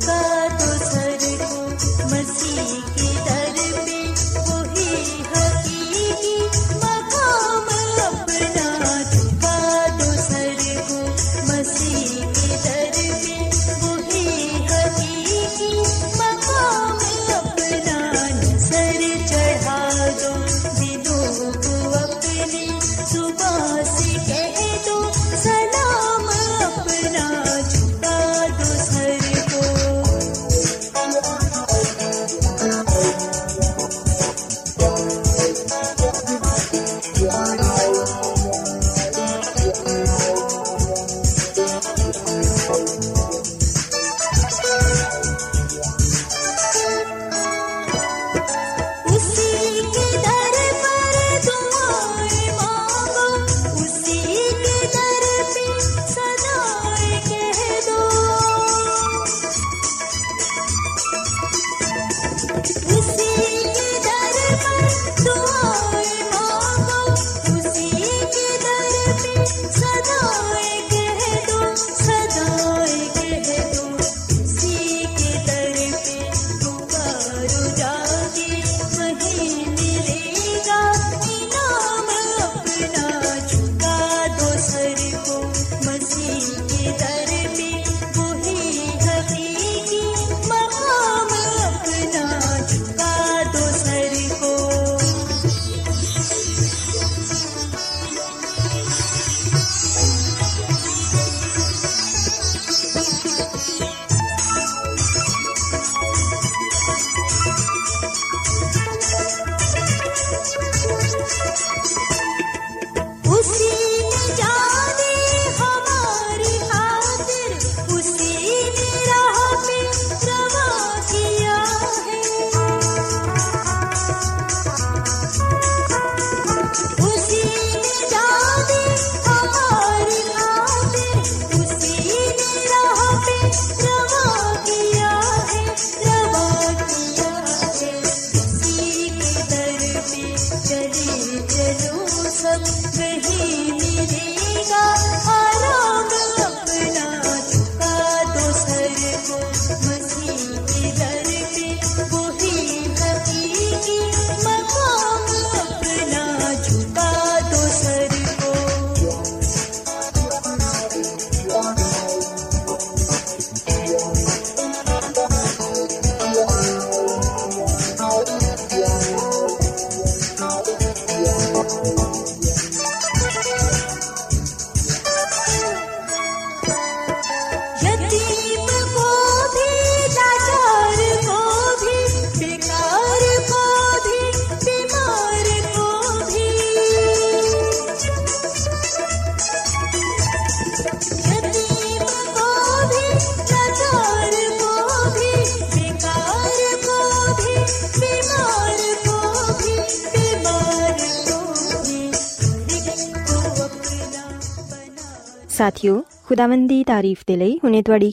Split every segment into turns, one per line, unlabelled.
کا تو ساتھیو خدا تاریف کے
لیے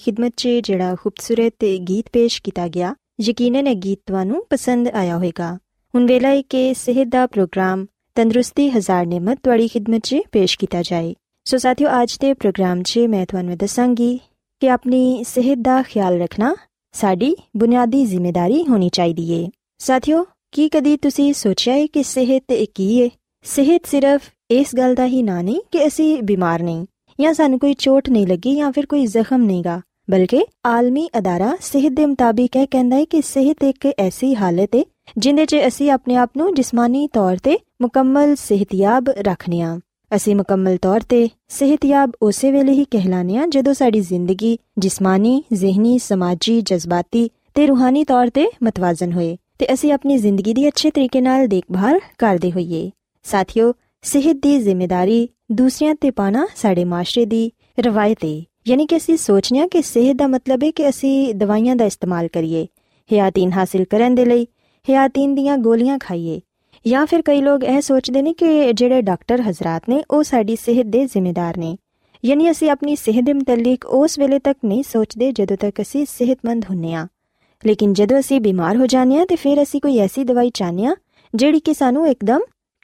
تمت چھوٹا خوبصورت گیت پیش کیا گیا یقیناً خدمت پروگرام چ میں تصاگی کہ اپنی صحت کا خیال رکھنا بنیادی ذمے داری ہونی چاہیے ساتھیوں کی کدی تھی سوچا ہے کہ صحت ایک ہی ہے صحت صرف اس گل کا ہی نہ نہیں کہ ابھی بیمار نہیں اکمل طور پہ ہاں۔ صحت یاب اسی ویل ہی کہ ہاں جدو ساری زندگی جسمانی، ذہنی، سماجی، جذباتی روحانی طور سے متوازن ہوئے۔ اپنی زندگی کی اچھے طریقے دیکھ بھال کرتے ہوئی ਸਿਹਤ ਦੀ ਜ਼ਿੰਮੇਵਾਰੀ ਦੂਸਰਿਆਂ ਤੇ ਪਾਣਾ ਸਾਡੇ ਮਾਸ਼ਰੇ ਦੀ ਰਵਾਇਤ ਹੈ ਯਾਨੀ ਕਿ ਅਸੀਂ ਸੋਚਨੇ ਆ ਕਿ ਸਿਹਤ ਦਾ ਮਤਲਬ ਹੈ ਕਿ ਅਸੀਂ ਦਵਾਈਆਂ ਦਾ ਇਸਤੇਮਾਲ ਕਰੀਏ ਹਿਆਤੀਨ ਹਾਸਿਲ ਕਰਨ ਦੇ ਲਈ ਹਿਆਤੀਨ ਦੀਆਂ ਗੋਲੀਆਂ ਖਾਈਏ ਜਾਂ ਫਿਰ ਕਈ ਲੋਕ ਇਹ ਸੋਚਦੇ ਨੇ ਕਿ ਜਿਹੜੇ ਡਾਕਟਰ ਹਜ਼ਰਤ ਨੇ ਉਹ ਸਾਡੀ ਸਿਹਤ ਦੇ ਜ਼ਿੰਮੇਦਾਰ ਨੇ ਯਾਨੀ ਅਸੀਂ ਆਪਣੀ ਸਿਹਤ ਦੇ ਮੁਤਲਕ ਉਸ ਵੇਲੇ ਤੱਕ ਨਹੀਂ ਸੋਚਦੇ ਜਦੋਂ ਤੱਕ ਅਸੀਂ ਸਿਹਤਮੰਦ ਹੁੰਨੇ ਆ ਲੇਕਿਨ ਜਦੋਂ ਅਸੀਂ ਬਿਮਾਰ ਹੋ ਜਾਂਦੇ ਆ ਤੇ ਫਿਰ ਅਸੀਂ ਕੋਈ ਐਸੀ ਦਵਾਈ ਚਾਹਨੇ ਆ ਜਿਹੜੀ ਕਿ ਸਾਨੂੰ ਇੱਕਦਮ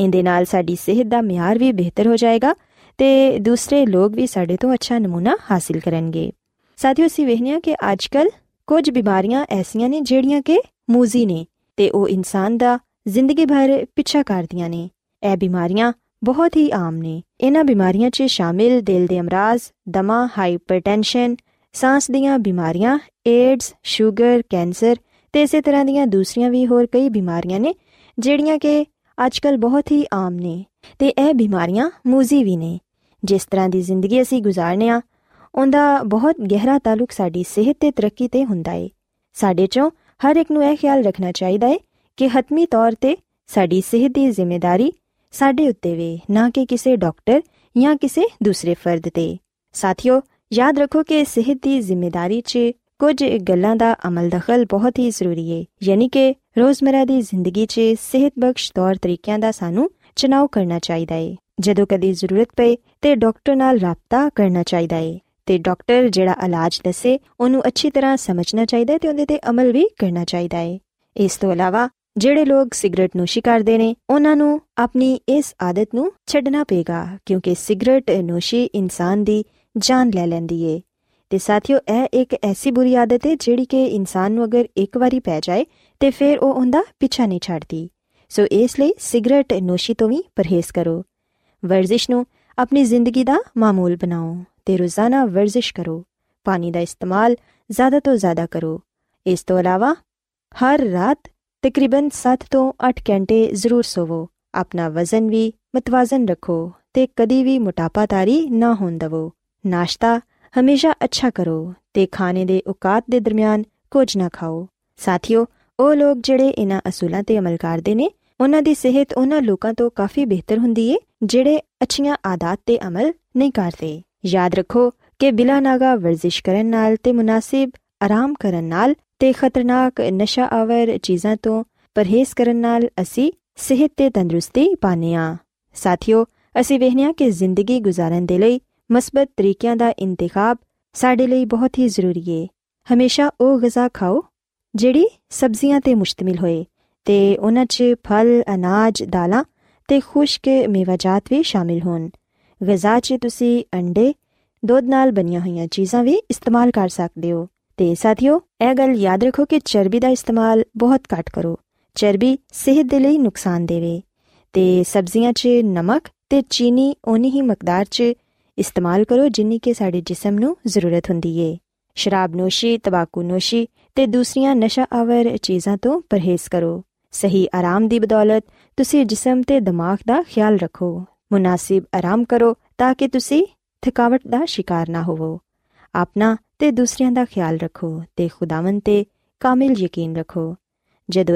اندر صحت کا معیار بھی بہتر ہو جائے گا دوسرے لوگ بھی سو اچھا نمونا حاصل کریں ساتھیوں سے کہ اج کل کچھ بیماریاں ایسا نے جہاں کہ موزی نے زندگی بھر پیچھا کرتی ہیں یہ بماریاں بہت ہی آم نے۔ انہوں بیماریاں شامل دل کے امراض دما ہائی پر سانس دیا بیماریاں، ایڈز، شوگر، کینسر اس طرح دیا دوسری بھی ہوئی بیماریاں نے جہاں کہ اج کل بہت ہی آم نے تو یہ بیماریاں موزی بھی نے جس طرح کی زندگی اے گزارنے ان کا بہت گہرا تعلق ساری صحت ترقی سے ہوں سڈے چوں ہر ایک خیال رکھنا چاہیے کہ حتمی طور پہ ساری صحت کی ذمہ داری سیتے وے نہ کہ کسی ڈاکٹر یا کسی دوسرے فرد پہ ساتھیوں یاد رکھو کہ صحت کی ذمہ داری سے کچھ گلا دخل بہت ہی ضروری ہے۔ یعنی کہ روزمرہ کی زندگی چھت بخش طور طریقہ سانو چناؤ کرنا چاہیے جدو کدی ضرورت پہ ڈاکٹر رابطہ کرنا چاہیے جاج دسے انچی طرح سمجھنا چاہیے تو عمل بھی کرنا چاہیے اسے لوگ سگریٹ نوشی کرتے ہیں انہوں نے اپنی اس آدت نو چڈنا پے گا، کیونکہ سگرٹ نوشی انسان کی جان لے لینی ہے۔ تو ساتھیوں یہ ایک ایسی بری عادت ہے جہی کہ انسان اگر ایک بار پی جائے تو پھر وہ انہیں پیچھا نہیں چڑھتی سو اس لیے سگریٹ نوشی تو بھی پرہیز کرو ورزش نی زندگی کا معمول بناؤ تو روزانہ ورزش کرو پانی کا استعمال زیادہ تو زیادہ کرو اس کو علاوہ ہر رات تقریباً سات تو اٹھ گنٹے ضرور سو اپنا وزن بھی متوازن رکھو تو کدی بھی موٹاپا تاری نہ ہواشتہ ہمیشہ اچھا کروانے کے اوکات نہیں کرتے یاد رکھو کہ بلا ناگا ورزش کرنے آرام کرناک نشا آور چیزاں تو پرہیز کرنے صحت تندرستی پانے ہاں۔ آ ساتھیوں کی زندگی گزارن دائیں مثبت طریقوں کا انتخاب سارے بہت ہی ضروری ہے۔ ہمیشہ وہ غذا کھاؤ جہی سبزیاں تے مشتمل ہوئے تو انہوں پھل، اناج، دالاں خشک میوہ جات بھی شامل ہون۔ غذا چیز اڈے دھد بنیا ہوئی چیزاں بھی استعمال کر سکتے ہو۔ تے ساتھیو، اے گل یاد رکھو کہ چربی دا استعمال بہت گھٹ کرو۔ چربی صحت دے لئی نقصان دے وے۔ تے سبزیاں نمک تے چینی اونی ہی مقدار سے استعمال کرو جن کے ضرورت ہوں شراب نوشی تماقو نوشی دوسری نشہ آور چیزوں کو پرہیز کرو۔ صحیح آرام کی بدولت تصویر جسم کے دماغ کا خیال رکھو۔ مناسب آرام کرو تاکہ تھی تھکاوٹ کا شکار نہ ہو اپنا دوسرے کا خیال رکھو خداون پہ کامل یقین رکھو۔ جدو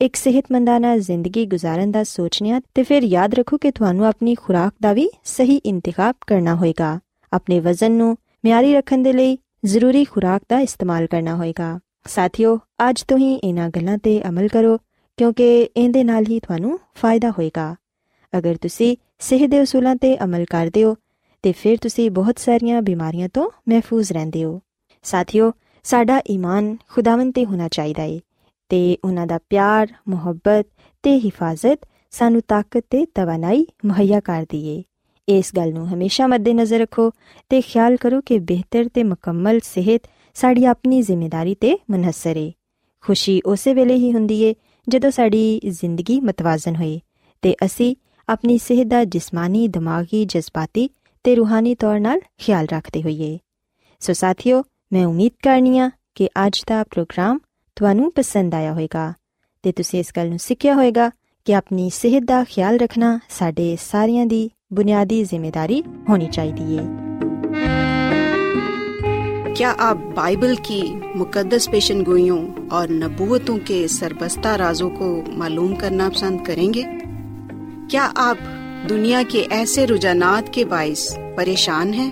ایک صحت منداں زندگی گزارن کا سوچنے یاد رکھو کہ تھی خوراک کا بھی صحیح انتخاب کرنا ہوئے گا۔ اپنے وزن میاری رکھنے ضروری خوراک کا استعمال کرنا ہوئے گا۔ ساتھیوں اج تو ہی یہاں گلوں پہ عمل کرو کیوںکہ اندر تھانوں فائدہ ہوئے گا۔ اگر تھی صحت کے اصولوں پہ عمل کر دوں پھر تھی بہت سارا بیماریاں تو محفوظ رہتے ہو۔ ساتھیوں سا ایمان خداون پہ ہونا چاہیے انہ پیار، محبت کے حفاظت سانوں طاقت تو توانائی مہیا کر دیے اس گل نمیشہ مد نظر رکھو تو خیال کرو کہ بہتر تو مکمل صحت ساری اپنی ذمہ داری منحصر ہے خوشی اسی ویلے ہی ہوں جدہ ساری زندگی متوازن ہوئے۔ تو اِسی اپنی صحت کا جسمانی، دماغی، جذباتی روحانی طور خیال رکھتے ہوئیے۔ سو ساتھیوں میں امید کرنی ہوں کہ اج کا پروگرام ਤੁਹਾਨੂੰ ਪਸੰਦ ਆਇਆ ਹੋਵੇਗਾ ਤੇ ਤੁਸੀਂ ਇਸ ਗੱਲ ਨੂੰ ਸਿੱਖਿਆ ਹੋਵੇਗਾ ਕਿ ਆਪਣੀ ਸਿਹਤ ਦਾ ਖਿਆਲ ਰੱਖਣਾ ਸਾਡੇ ਸਾਰਿਆਂ ਦੀ ਬੁਨਿਆਦੀ ਜ਼ਿੰਮੇਵਾਰੀ ਹੋਣੀ ਚਾਹੀਦੀ ਹੈ کیا آپ بائبل کی مقدس پیشن گوئیوں اور نبوتوں کے سربستہ رازوں کو معلوم کرنا پسند کریں گے کیا
آپ دنیا کے ایسے رجحانات کے باعث پریشان ہیں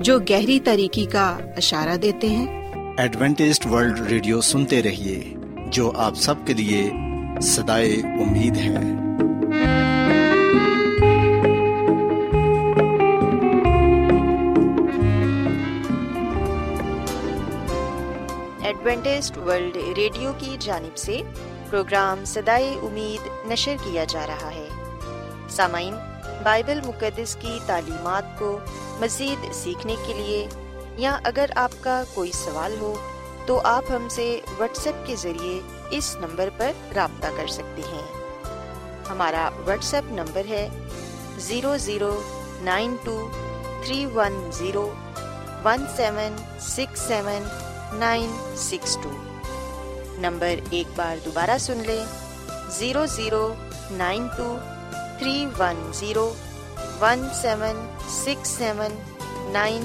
جو گہری طریقے کا اشارہ دیتے ہیں ایڈونٹیسٹ ورلڈ ریڈیو سنتے رہیے، جو آپ سب کے لیے صدائے امید ہے۔ ایڈونٹیسٹ ورلڈ ریڈیو کی جانب
سے پروگرام سدائے امید نشر کیا جا رہا ہے۔ سامعین، بائبل مقدس
کی تعلیمات کو مزید سیکھنے کے لیے یا اگر آپ کا کوئی سوال ہو، تو آپ ہم سے واٹس ایپ کے ذریعے اس نمبر پر رابطہ کر سکتے ہیں۔ ہمارا واٹس ایپ نمبر ہے zero zero nine two three one zero one seven six seven nine six two. Number ایک بار دوبارہ سن لیں۔ Zero zero nine two three one zero one seven six seven nine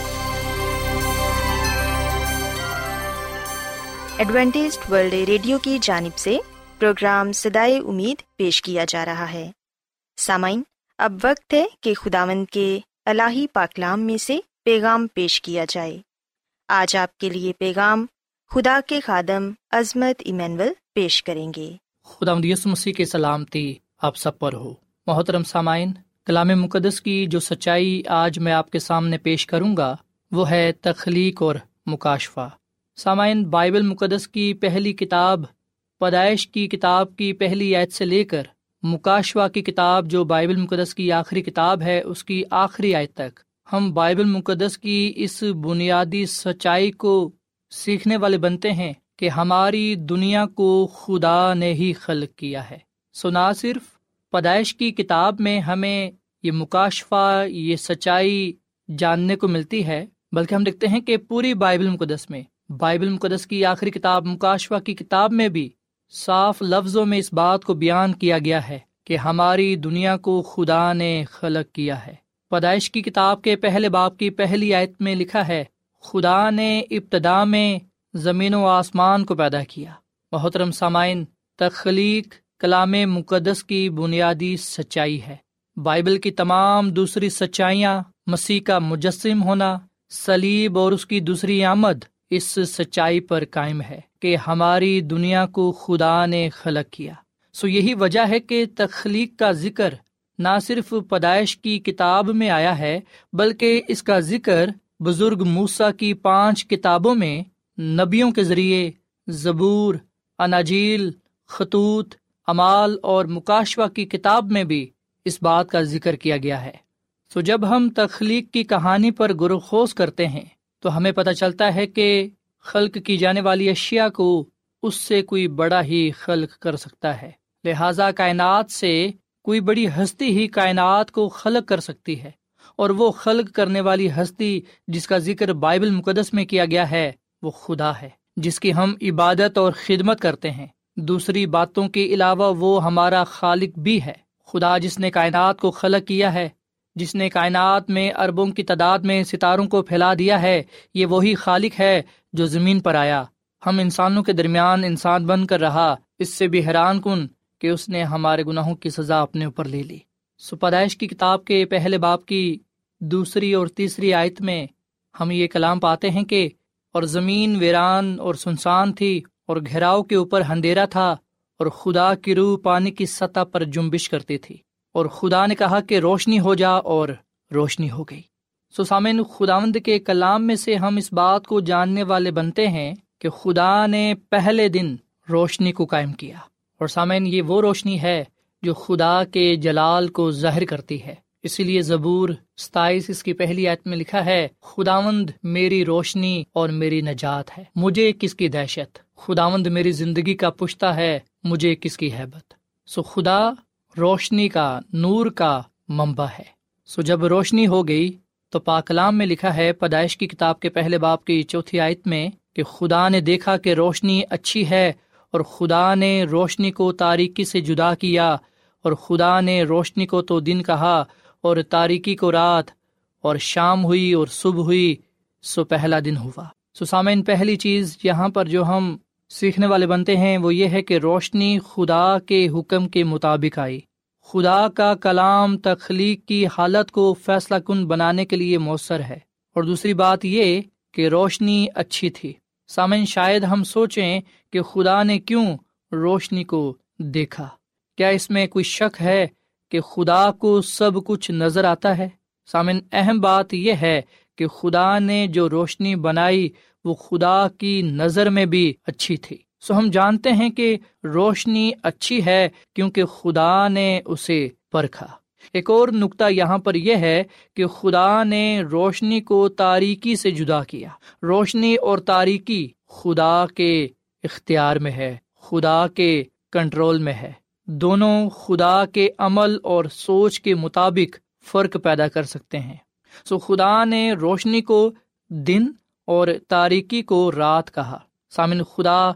Adventist world radio کی جانب سے programme سدائے امید پیش کیا جا رہا ہے۔ سامعین، اب وقت ہے کہ خداوند کے الہی پاکلام میں سے پیغام پیش کیا جائے۔ آج آپ کے لیے پیغام خدا کے خادم عظمت ایمینول پیش کریں گے۔ خدا مدیس مسیح کے سلامتی آپ
سب پر ہو۔ محترم سامعین، کلام مقدس کی جو سچائی آج میں آپ کے سامنے پیش کروں گا، وہ ہے تخلیق اور مکاشفہ۔ سامعین، بائبل مقدس کی پہلی کتاب، پیدائش کی کتاب کی پہلی آیت سے لے کر مکاشوا کی کتاب جو بائبل مقدس کی آخری کتاب ہے، اس کی آخری آیت تک ہم بائبل مقدس کی اس بنیادی سچائی کو سیکھنے والے بنتے ہیں کہ ہماری دنیا کو خدا نے ہی خلق کیا ہے۔ سو نہ صرف پیدائش کی کتاب میں ہمیں یہ مکاشفہ، یہ سچائی جاننے کو ملتی ہے، بلکہ ہم دیکھتے ہیں کہ پوری بائبل مقدس میں بائبل مقدس کی آخری کتاب مکاشوا کی کتاب میں بھی صاف لفظوں میں اس بات کو بیان کیا گیا ہے کہ ہماری دنیا کو خدا نے خلق کیا ہے۔ پیدائش کی کتاب کے پہلے باپ کی پہلی آیت میں لکھا ہے، خدا نے ابتدا میں زمین و آسمان کو پیدا کیا۔ محترم سامعین، تخلیق کلام مقدس کی بنیادی سچائی ہے۔ بائبل کی تمام دوسری سچائیاں، مسیح کا مجسم ہونا سلیب اور اس کی دوسری آمد اس سچائی پر قائم ہے کہ ہماری دنیا کو خدا نے خلق کیا۔ سو یہی وجہ ہے کہ تخلیق کا ذکر نہ صرف پیدائش کی کتاب میں آیا ہے، بلکہ اس کا ذکر بزرگ موسا کی پانچ کتابوں میں نبیوں کے ذریعے زبور، اناجیل، خطوط، امال اور مکاشوا کی کتاب میں بھی اس بات کا ذکر کیا گیا ہے۔ سو جب ہم تخلیق کی کہانی پر گرخوز کرتے ہیں تو ہمیں پتہ چلتا ہے کہ خلق کی جانے والی اشیاء کو اس سے کوئی بڑا ہی خلق کر سکتا ہے۔ لہذا کائنات سے کوئی بڑی ہستی ہی کائنات کو خلق کر سکتی ہے۔ اور وہ خلق کرنے والی ہستی جس کا ذکر بائبل مقدس میں کیا گیا ہے، وہ خدا ہے، جس کی ہم عبادت اور خدمت کرتے ہیں۔ دوسری باتوں کے علاوہ وہ ہمارا خالق بھی ہے۔ خدا جس نے کائنات کو خلق کیا ہے جس نے کائنات میں اربوں کی تعداد میں ستاروں کو پھیلا دیا ہے، یہ وہی خالق ہے جو زمین پر آیا۔ ہم انسانوں کے درمیان انسان بن کر رہا، اس سے بھی حیران کن کہ اس نے ہمارے گناہوں کی سزا اپنے اوپر لے لی۔ سپدائش کی کتاب کے پہلے باپ کی دوسری اور تیسری آیت میں ہم یہ کلام پاتے ہیں کہ اور زمین ویران اور سنسان تھی اور گھیراؤ کے اوپر اندھیرا تھا اور خدا کی روح پانی کی سطح پر جمبش کرتی تھی۔ اور خدا نے کہا کہ روشنی ہو جا اور روشنی ہو گئی۔ سو سامن خداوند کے کلام میں سے ہم اس بات کو جاننے والے بنتے ہیں کہ خدا نے پہلے دن روشنی کو قائم کیا۔ اور سامعین، یہ وہ روشنی ہے جو خدا کے جلال کو ظاہر کرتی ہے۔ اسی لیے زبور ستائیس اس کی پہلی آیت میں لکھا ہے، خداوند میری روشنی اور میری نجات ہے، مجھے کس کی دہشت؟ خداوند میری زندگی کا پشتا ہے، مجھے کس کی حیبت؟ سو خدا روشنی کا، نور کا ممبا ہے۔ سو جب روشنی ہو گئی، تو پاکلام میں لکھا ہے، پیدائش کی کتاب کے پہلے باپ کی چوتھی آیت میں کہ خدا نے دیکھا کہ روشنی اچھی ہے اور خدا نے روشنی کو تاریکی سے جدا کیا اور خدا نے روشنی کو تو دن کہا اور تاریکی کو رات اور شام ہوئی اور صبح ہوئی، سو پہلا دن ہوا۔ سو سامعین، پہلی چیز یہاں پر جو ہم سیکھنے والے بنتے ہیں وہ یہ ہے کہ روشنی خدا کے حکم کے مطابق آئی۔ خدا کا کلام تخلیق کی حالت کو فیصلہ کن بنانے کے لیے مؤثر ہے۔ اور دوسری بات یہ کہ روشنی اچھی تھی۔ سامن شاید ہم سوچیں کہ خدا نے کیوں روشنی کو دیکھا۔ کیا اس میں کوئی شک ہے کہ خدا کو سب کچھ نظر آتا ہے؟ سامن اہم بات یہ ہے کہ خدا نے جو روشنی بنائی، وہ خدا کی نظر میں بھی اچھی تھی۔ سو ہم جانتے ہیں کہ روشنی اچھی ہے کیونکہ خدا نے اسے پرکھا۔ ایک اور نقطہ یہاں پر یہ ہے کہ خدا نے روشنی کو تاریکی سے جدا کیا۔ روشنی اور تاریکی خدا کے اختیار میں ہے، خدا کے کنٹرول میں ہے۔ دونوں خدا کے عمل اور سوچ کے مطابق فرق پیدا کر سکتے ہیں۔ سو خدا نے روشنی کو دن اور تاریکی کو رات کہا۔ سامن خدا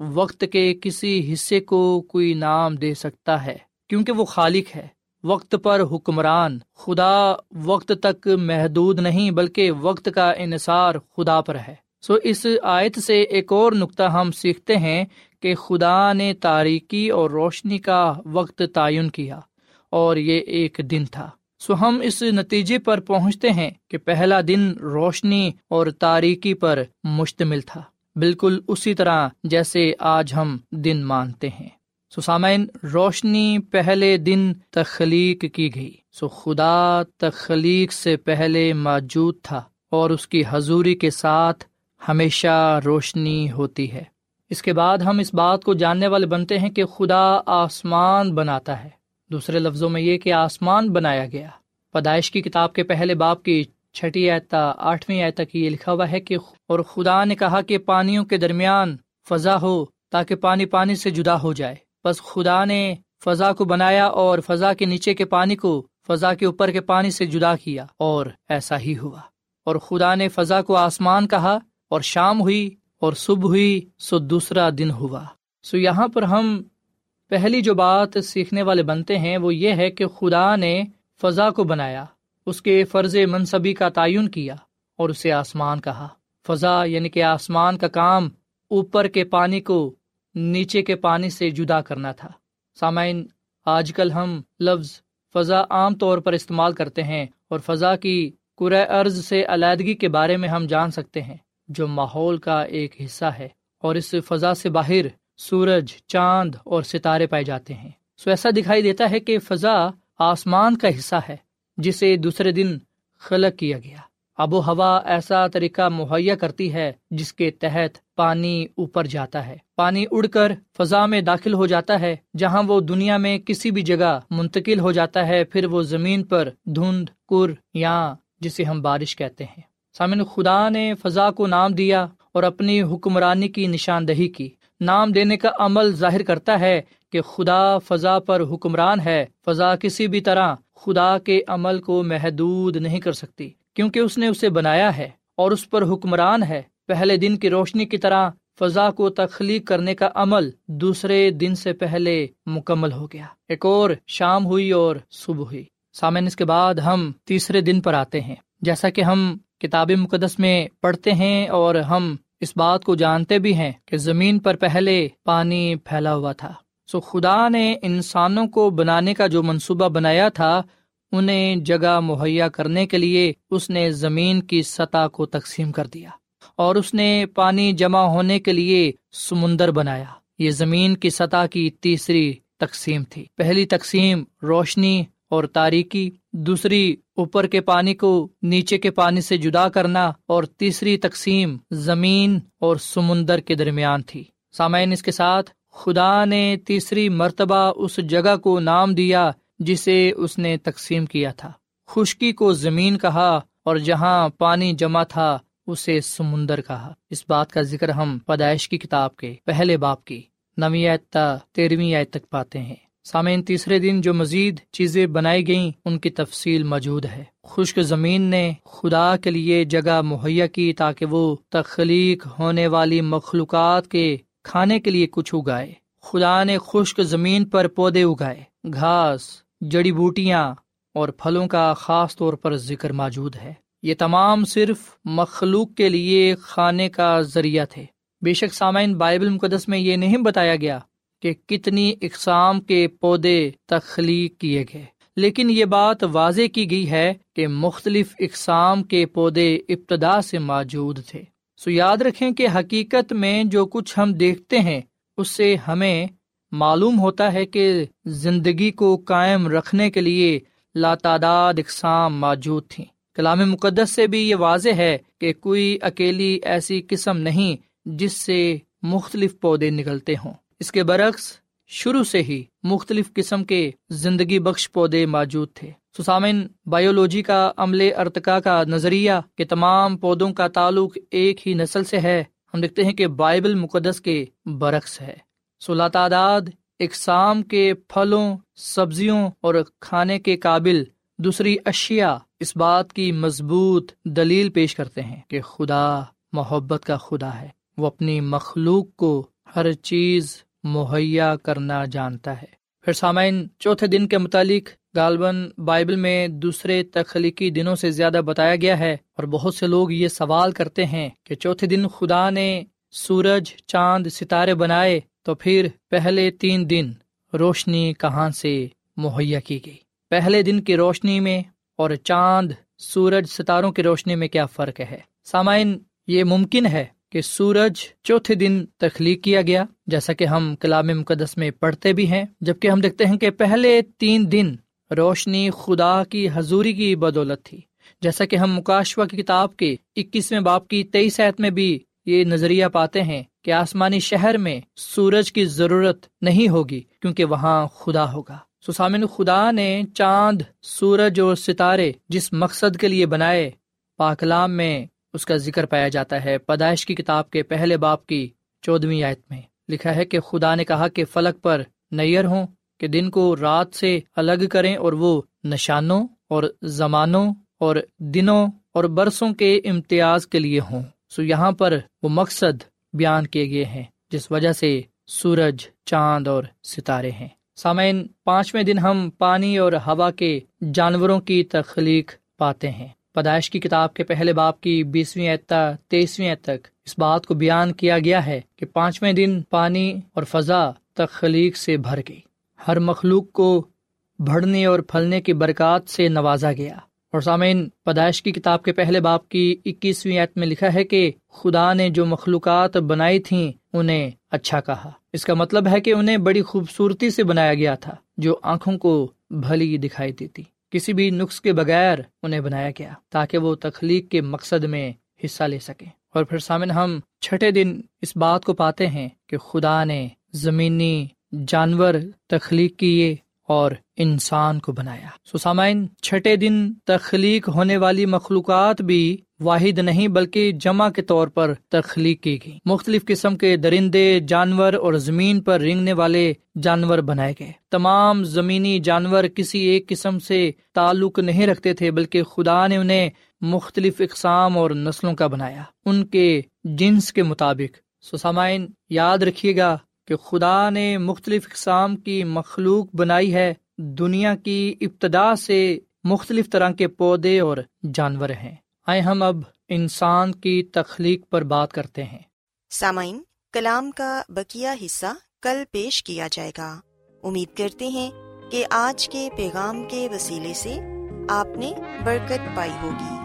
وقت کے کسی حصے کو کوئی نام دے سکتا ہے، کیونکہ وہ خالق ہے۔ وقت پر حکمران، خدا وقت تک محدود نہیں، بلکہ وقت کا انحصار خدا پر ہے۔ سو اس آیت سے ایک اور نقطہ ہم سیکھتے ہیں کہ خدا نے تاریکی اور روشنی کا وقت تعین کیا، اور یہ ایک دن تھا۔ سو ہم اس نتیجے پر پہنچتے ہیں کہ پہلا دن روشنی اور تاریکی پر مشتمل تھا۔ بالکل اسی طرح جیسے آج ہم دن مانتے ہیں۔ سو سامعین، روشنی پہلے دن تخلیق کی گئی۔ سو خدا تخلیق سے پہلے موجود تھا اور اس کی حضوری کے ساتھ ہمیشہ روشنی ہوتی ہے۔ اس کے بعد ہم اس بات کو جاننے والے بنتے ہیں کہ خدا آسمان بناتا ہے۔ دوسرے لفظوں میں یہ کہ آسمان بنایا گیا۔ پیدائش کی کتاب کے پہلے باپ کی چھٹی آیتا آٹھویں آیت تک یہ لکھا ہوا ہے کہ اور خدا نے کہا کہ پانیوں کے درمیان فضا ہو تاکہ پانی پانی سے جدا ہو جائے۔ بس خدا نے فضا کو بنایا اور فضا کے نیچے کے پانی کو فضا کے اوپر کے پانی سے جدا کیا اور ایسا ہی ہوا۔ اور خدا نے فضا کو آسمان کہا اور شام ہوئی اور صبح ہوئی، سو دوسرا دن ہوا۔ سو یہاں پر ہم پہلی جو بات سیکھنے والے بنتے ہیں وہ یہ ہے کہ خدا نے فضا کو بنایا۔ اس کے فرض منصبی کا تعین کیا اور اسے آسمان کہا۔ فضا یعنی کہ آسمان کا کام اوپر کے پانی کو نیچے کے پانی سے جدا کرنا تھا۔ سامعین، آج کل ہم لفظ فضا عام طور پر استعمال کرتے ہیں اور فضا کی ارض سے علیحدگی کے بارے میں ہم جان سکتے ہیں، جو ماحول کا ایک حصہ ہے اور اس فضا سے باہر سورج، چاند اور ستارے پائے جاتے ہیں۔ سو ایسا دکھائی دیتا ہے کہ فضا آسمان کا حصہ ہے۔ جسے دوسرے دن خلق کیا گیا۔ آب و ہوا ایسا طریقہ مہیا کرتی ہے جس کے تحت پانی اوپر جاتا ہے۔ پانی اڑ کر فضا میں داخل ہو جاتا ہے، جہاں وہ دنیا میں کسی بھی جگہ منتقل ہو جاتا ہے، پھر وہ زمین پر دھند، کر یا جسے ہم بارش کہتے ہیں۔ سامن خدا نے فضا کو نام دیا اور اپنی حکمرانی کی نشاندہی کی۔ نام دینے کا عمل ظاہر کرتا ہے کہ خدا فضا پر حکمران ہے۔ فضا کسی بھی طرح خدا کے عمل کو محدود نہیں کر سکتی، کیونکہ اس نے اسے بنایا ہے اور اس پر حکمران ہے۔ پہلے دن کی روشنی کی طرح فضا کو تخلیق کرنے کا عمل دوسرے دن سے پہلے مکمل ہو گیا۔ ایک اور شام ہوئی اور صبح ہوئی۔ سامن اس کے بعد ہم تیسرے دن پر آتے ہیں۔ جیسا کہ ہم کتاب مقدس میں پڑھتے ہیں اور ہم اس بات کو جانتے بھی ہیں کہ زمین پر پہلے پانی پھیلا ہوا تھا۔ سو خدا نے انسانوں کو بنانے کا جو منصوبہ بنایا تھا، انہیں جگہ مہیا کرنے کے لیے اس نے زمین کی سطح کو تقسیم کر دیا اور اس نے پانی جمع ہونے کے لیے سمندر بنایا۔ یہ زمین کی سطح کی تیسری تقسیم تھی۔ پہلی تقسیم روشنی اور تاریکی، دوسری اوپر کے پانی کو نیچے کے پانی سے جدا کرنا اور تیسری تقسیم زمین اور سمندر کے درمیان تھی۔ سامعین، اس کے ساتھ خدا نے تیسری مرتبہ اس جگہ کو نام دیا جسے اس نے تقسیم کیا تھا۔ خشکی کو زمین کہا اور جہاں پانی جمع تھا اسے سمندر کہا۔ اس بات کا ذکر ہم پیدائش کی کتاب کے پہلے باپ کی نویں تیرہویں آیت تک پاتے ہیں۔ سامعین، تیسرے دن جو مزید چیزیں بنائی گئیں، ان کی تفصیل موجود ہے۔ خشک زمین نے خدا کے لیے جگہ مہیا کی تاکہ وہ تخلیق ہونے والی مخلوقات کے کھانے کے لیے کچھ اگائے۔ خدا نے خشک زمین پر پودے اگائے، گھاس، جڑی بوٹیاں اور پھلوں کا خاص طور پر ذکر موجود ہے۔ یہ تمام صرف مخلوق کے لیے کھانے کا ذریعہ تھے۔ بے شک سامعین، بائبل مقدس میں یہ نہیں بتایا گیا کہ کتنی اقسام کے پودے تخلیق کیے گئے، لیکن یہ بات واضح کی گئی ہے کہ مختلف اقسام کے پودے ابتدا سے موجود تھے۔ سو یاد رکھیں کہ حقیقت میں جو کچھ ہم دیکھتے ہیں، اس سے ہمیں معلوم ہوتا ہے کہ زندگی کو قائم رکھنے کے لیے لاتعداد اقسام موجود تھیں۔ کلام مقدس سے بھی یہ واضح ہے کہ کوئی اکیلی ایسی قسم نہیں جس سے مختلف پودے نکلتے ہوں۔ اس کے برعکس شروع سے ہی مختلف قسم کے زندگی بخش پودے موجود تھے۔ سسامن بایولوجی کا عملے ارتقا کا نظریہ کہ تمام پودوں کا تعلق ایک ہی نسل سے ہے۔ ہم دیکھتے ہیں کہ بائبل مقدس کے برعکس ہے۔ سولہ تعداد اقسام کے پھلوں، سبزیوں اور کھانے کے قابل دوسری اشیاء اس بات کی مضبوط دلیل پیش کرتے ہیں کہ خدا محبت کا خدا ہے۔ وہ اپنی مخلوق کو ہر چیز مہیا کرنا جانتا ہے۔ پھر سامعین، چوتھے دن کے متعلق غالباً بائبل میں دوسرے تخلیقی دنوں سے زیادہ بتایا گیا ہے اور بہت سے لوگ یہ سوال کرتے ہیں کہ چوتھے دن خدا نے سورج، چاند، ستارے بنائے تو پھر پہلے تین دن روشنی کہاں سے مہیا کی گئی؟ پہلے دن کی روشنی میں اور چاند، سورج، ستاروں کی روشنی میں کیا فرق ہے؟ سامعین، یہ ممکن ہے کہ سورج چوتھے دن تخلیق کیا گیا، جیسا کہ ہم کلام مقدس میں پڑھتے بھی ہیں، جبکہ ہم دیکھتے ہیں کہ پہلے تین دن روشنی خدا کی حضوری کی بدولت تھی، جیسا کہ ہم مکاشوا کی کتاب کے اکیسویں باپ کی تیئیس ایت میں بھی یہ نظریہ پاتے ہیں کہ آسمانی شہر میں سورج کی ضرورت نہیں ہوگی، کیونکہ وہاں خدا ہوگا۔ سسامن خدا نے چاند، سورج اور ستارے جس مقصد کے لیے بنائے پاکلام میں اس کا ذکر پایا جاتا ہے پیدائش کی کتاب کے پہلے باپ کی چودہویں آیت میں۔ لکھا ہے کہ خدا نے کہا کہ فلک پر نیئر ہوں، کہ دن کو رات سے الگ کریں اور وہ نشانوں اور زمانوں اور دنوں اور برسوں کے امتیاز کے لیے ہوں۔ سو یہاں پر وہ مقصد بیان کیے گئے ہیں، جس وجہ سے سورج، چاند اور ستارے ہیں۔ سامعین، پانچویں دن ہم پانی اور ہوا کے جانوروں کی تخلیق پاتے ہیں۔ پیدائش کی کتاب کے پہلے باپ کی بیسویں تیسویں تک اس بات کو بیان کیا گیا ہے کہ پانچویں دن پانی اور فضا تخلیق سے بھر گئی۔ ہر مخلوق کو بڑھنے اور پھلنے کی برکات سے نوازا گیا۔ اور سامعین، پیدائش کی کتاب کے پہلے باپ کی اکیسویں ایت میں لکھا ہے کہ خدا نے جو مخلوقات بنائی تھیں، انہیں اچھا کہا۔ اس کا مطلب ہے کہ انہیں بڑی خوبصورتی سے بنایا گیا تھا، جو آنکھوں کو بھلی دکھائی دیتی۔ کسی بھی نقص کے بغیر انہیں بنایا گیا تاکہ وہ تخلیق کے مقصد میں حصہ لے سکے اور پھر سامن، ہم چھٹے دن اس بات کو پاتے ہیں کہ خدا نے زمینی جانور تخلیق کیے اور انسان کو بنایا۔ سو سامعین، چھٹے دن تخلیق ہونے والی مخلوقات بھی واحد نہیں بلکہ جمع کے طور پر تخلیق کی گئی۔ مختلف قسم کے درندے، جانور اور زمین پر رنگنے والے جانور بنائے گئے۔ تمام زمینی جانور کسی ایک قسم سے تعلق نہیں رکھتے تھے، بلکہ خدا نے انہیں مختلف اقسام اور نسلوں کا بنایا۔ ان کے جنس کے مطابق۔ سسامائن یاد رکھیے گا کہ خدا نے مختلف اقسام کی مخلوق بنائی ہے۔ دنیا کی ابتدا سے مختلف طرح کے پودے اور جانور ہیں۔ آئے ہم اب انسان کی تخلیق پر بات کرتے ہیں۔
سامعین، کلام کا بکیا حصہ کل پیش کیا جائے گا۔ امید کرتے ہیں کہ آج کے پیغام کے وسیلے سے آپ نے برکت پائی ہوگی۔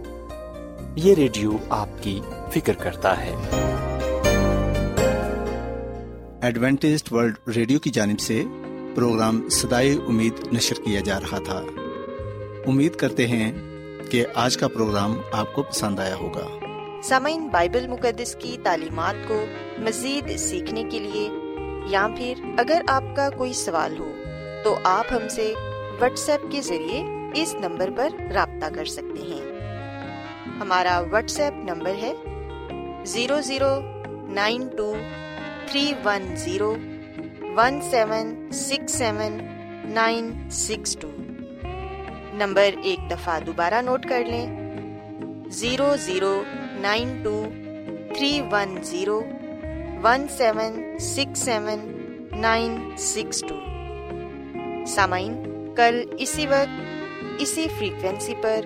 یہ ریڈیو آپ کی فکر کرتا ہے۔
ایڈوینٹسٹ ورلڈ ریڈیو کی جانب سے پروگرام سدائے امید نشر کیا جا رہا تھا۔ امید کرتے ہیں کہ آج کا پروگرام آپ کو پسند آیا ہوگا۔
سامعین بائبل مقدس کی تعلیمات کو مزید سیکھنے کے لیے یا پھر اگر آپ کا کوئی سوال ہو تو آپ ہم سے واٹس ایپ کے ذریعے اس نمبر پر رابطہ کر سکتے ہیں۔ ہمارا واٹس ایپ نمبر ہے zero zero nine two three one zero one seven six seven nine six two number ایک دفعہ دوبارہ نوٹ کر لیں zero zero nine two three one zero one seven six seven nine six two سامعین، کل اسی وقت اسی فریکوینسی پر